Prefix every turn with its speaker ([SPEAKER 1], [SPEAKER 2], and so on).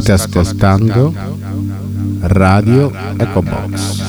[SPEAKER 1] State ascoltando Radio Ecobox.